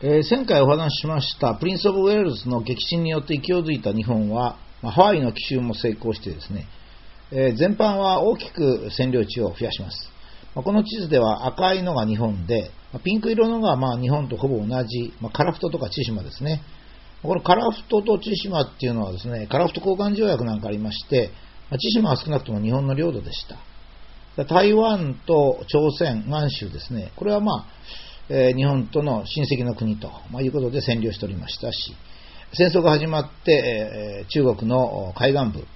えー前回お話ししましたプリンス・オブ・ウェールズの撃沈によって勢いづいた日本は、まあハワイの奇襲も成功してですね、えー前半は大きく占領地を増やします。まあこの地図では赤いのが日本で、まあピンク色のがまあ日本とほぼ同じ、まあカラフトとか千島ですね。このカラフトと千島っていうのはですね、カラフト交換条約なんかありまして、まあ千島は少なくとも日本の領土でした。台湾と朝鮮、満州ですね、これはまあ、えー日本との親戚の国と、まあ、いうことで占領しておりましたし、戦争が始まって、えー中国の海岸部、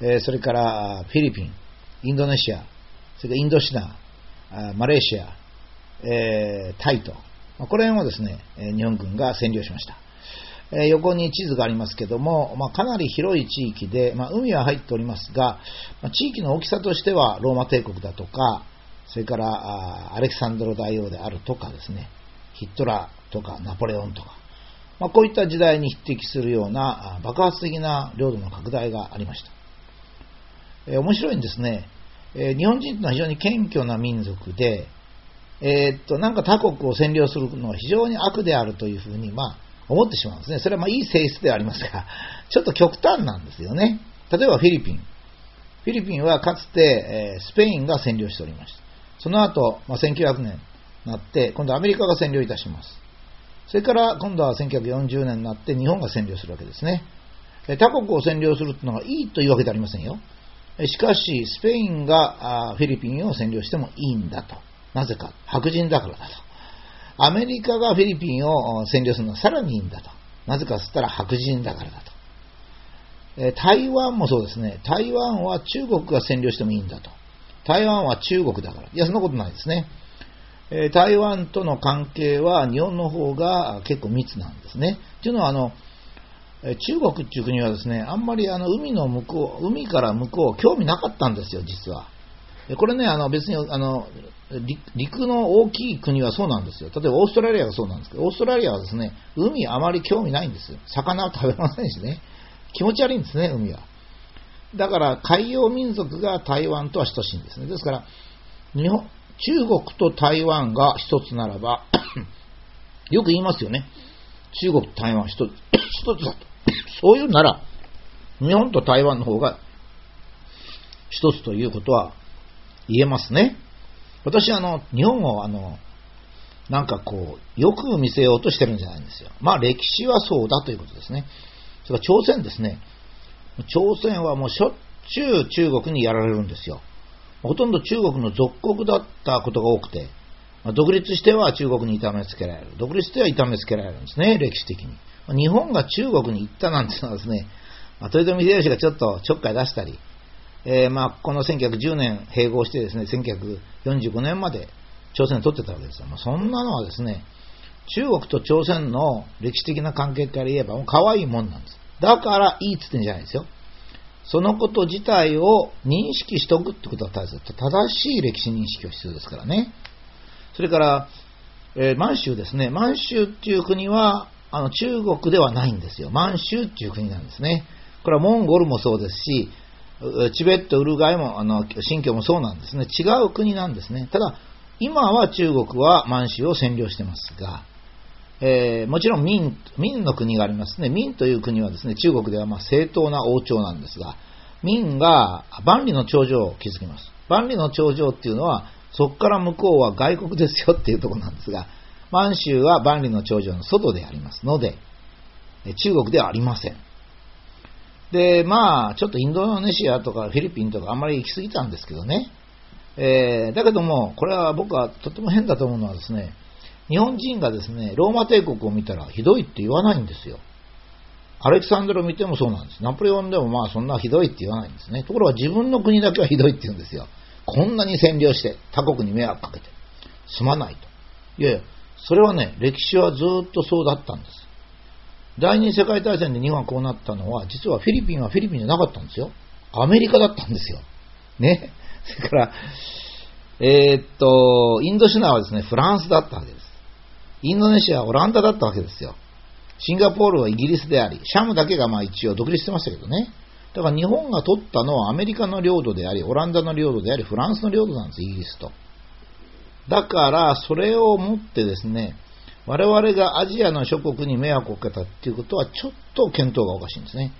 えーそれからフィリピン、インドネシア、それからインドシナ、マレーシア、えータイと、まあこれをですね、日本軍が占領しました。えー横に地図がありますけども、まあ、かなり広い地域で、まあ、海は入っておりますが、まあ地域の大きさとしてはローマ帝国だとか、それからあアレキサンドロ大王であるとかですね、ヒットラーとかナポレオンとか、まあ、こういった時代に匹敵するようなあ爆発的な領土の拡大がありました。えー面白いんですね、えー日本人というのは非常に謙虚な民族で、えーっと、なんか他国を占領するのは非常に悪であるというふうに、まあ、思ってしまうんですね。それはまあいい性質ではありますが、ちょっと極端なんですよね。例えばフィリピン。フィリピンはかつて、えスペインが占領しておりました。その後、まあ、1900年になって、今度アメリカが占領いたします。それから今度は1940年になって日本が占領するわけですね。他国を占領するというのがいいというわけではありませんよ。しかし、スペインがフィリピンを占領してもいいんだと。なぜか、白人だからだと。アメリカがフィリピンを占領するのはさらにいいんだと。なぜかと言ったら白人だからだと。台湾もそうですね。台湾は中国が占領してもいいんだと。台湾は中国だから。いや、そんなことないですね。えー台湾との関係は日本の方が結構密なんですね。というのは、あの、中国っていう国はですね、あんまりあの海の向こう、海から向こう、興味なかったんですよ、実は。これね、あの別にあの陸陸の大きい国はそうなんですよ。例えばオーストラリアがそうなんですけど、オーストラリアはですね、海あまり興味ないんですよ。魚は食べませんしね。気持ち悪いんですね、海は。だから海洋民族が台湾とは等しいんですね。ですから、日本、中国と台湾が一つならば、よく言いますよね。中国と台湾は一つ 一つだと。そういうなら、日本と台湾の方が一つということは言えますね。私、あの、日本を、あの、なんかこう、よく見せようとしてるんじゃないんですよ。まあ、歴史はそうだということですね。それから朝鮮ですね。朝鮮はもうしょっちゅう中国にやられるんですよ。ほとんど中国の属国だったことが多くて、まあ独立しては中国に痛めつけられる。独立しては痛めつけられるんですね、歴史的に。まあ日本が中国に行ったなんていうのはですね、まあ、豊臣秀吉がちょっとちょっかい出したり、えーまあこの1910年併合してですね、1945年まで朝鮮を取ってたわけですよ。まあ、そんなのはですね、中国と朝鮮の歴史的な関係から言えばもう可愛いもんなんです。だからいいっつってんじゃないですよ。そのこと自体を認識しておくってことは大切だ。正しい歴史認識が必要ですからね。それから、えー満州ですね。満州っていう国は、あの、中国ではないんですよ。満州っていう国なんですね。これはモンゴルもそうですし、チベット、ウルガイも、あの、新疆もそうなんですね。違う国なんですね。ただ、今は中国は満州を占領してますが、えーもちろん明明の国がありますね。明という国はですね、中国ではま正当な王朝なんですが、明が万里の長城を築きます。万里の長城っていうのは、そこから向こうは外国ですよっていうところなんですが、満州は万里の長城の外でありますので、中国ではありません。で、まあ、ちょっとインドネシアとかフィリピンとかあんまり行き過ぎたんですけどね。えーだけども、これは僕はとても変だと思うのはですね、日本人がですね、ローマ帝国を見たらひどいって言わないんですよ。アレキサンドロを見てもそうなんです。ナポレオンでもまあそんなひどいって言わないんですね。ところが自分の国だけはひどいって言うんですよ。こんなに占領して他国に迷惑かけてすまないと。いやいや、それはね、歴史はずっとそうだったんです。第二次世界大戦で日本がこうなったのは、実はフィリピンはフィリピンじゃなかったんですよ。アメリカだったんですよ。ね。それから、えーっと、インドシナはですね、フランスだったわけです。インドネシアはオランダだったわけですよ。シンガポールはイギリスであり、シャムだけがまあ一応独立してましたけどね。だから日本が取ったのはアメリカの領土であり、オランダの領土であり、フランスの領土なんです、イギリスと。だから、それをもってですね、我々がアジアの諸国に迷惑をかけたっていうことはちょっと見当がおかしいんですね。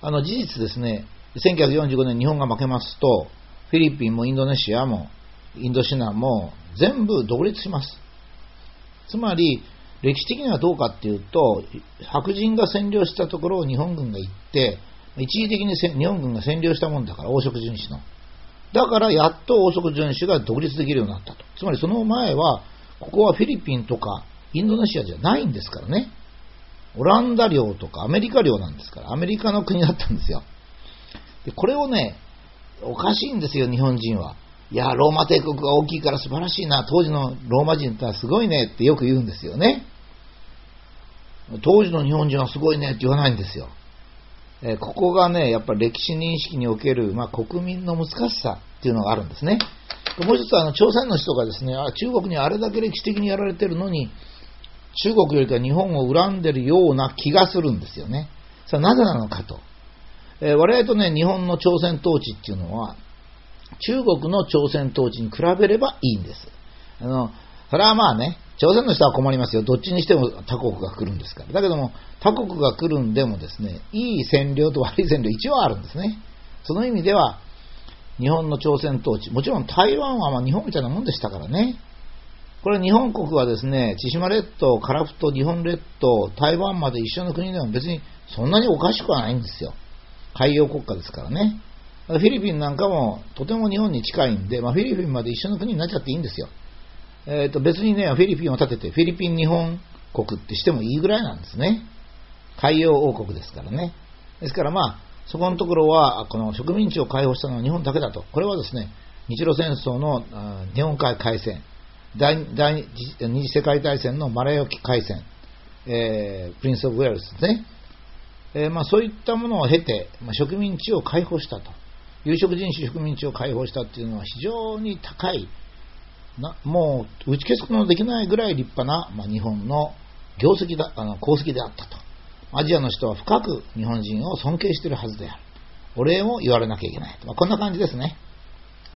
あの事実ですね、1945年日本が負けますと、フィリピンもインドネシアもインドシナも全部独立します。つまり、歴史的にはどうかっていうと、白人が占領したところを日本軍が行って、一時的に日本軍が占領したもんだから、黄色巡視の。だからやっと黄色巡視が独立できるようになったと。つまりその前は、ここはフィリピンとかインドネシアじゃないんですからね。オランダ領とかアメリカ領なんですから、アメリカの国だったんですよ。でこれをね、おかしいんですよ、日本人は。いや、ローマ帝国が大きいから素晴らしいな、当時のローマ人ってのはすごいねってよく言うんですよね。当時の日本人はすごいねって言わないんですよ。え、ここがね、やっぱり歴史認識における、まあ、国民の難しさっていうのがあるんですね。もう一つはあの朝鮮の人がですね、あ中国にあれだけ歴史的にやられてるのに、中国よりか日本を恨んでるような気がするんですよね。それはなぜなのかと。えー、我々とね、日本の朝鮮統治っていうのは、中国の朝鮮統治に比べればいいんです。あの、それはまあね、朝鮮の人は困りますよ。どっちにしても他国が来るんですから。だけども、他国が来るんでもですね、いい占領と悪い占領一応あるんですね。その意味では、日本の朝鮮統治、もちろん台湾はま日本みたいなもんでしたからね。これ日本国はですね、千島列島、樺太、日本列島、台湾まで一緒の国でも別にそんなにおかしくはないんですよ。海洋国家ですからね。フィリピンなんかもとても日本に近いんで、まあ、フィリピンまで一緒の国になっちゃっていいんですよ。えー、と別にね、フィリピンを立てて、フィリピン日本国ってしてもいいぐらいなんですね。海洋王国ですからね。ですからまあ、そこのところは、この植民地を解放したのは日本だけだと。これはですね、日露戦争の日本海海戦、第二次世界大戦のマレー沖海戦、えー、プリンス・オブ・ウェールズですね。えー、まあ、そういったものを経て、まあ、植民地を解放したと。有色人種植民地を解放したっていうのは非常に高い、なもう打ち消すことのできないぐらい立派な、まあ、日本の業績だあの功績であったと。アジアの人は深く日本人を尊敬しているはずである。お礼も言われなきゃいけない。まあ、こんな感じですね。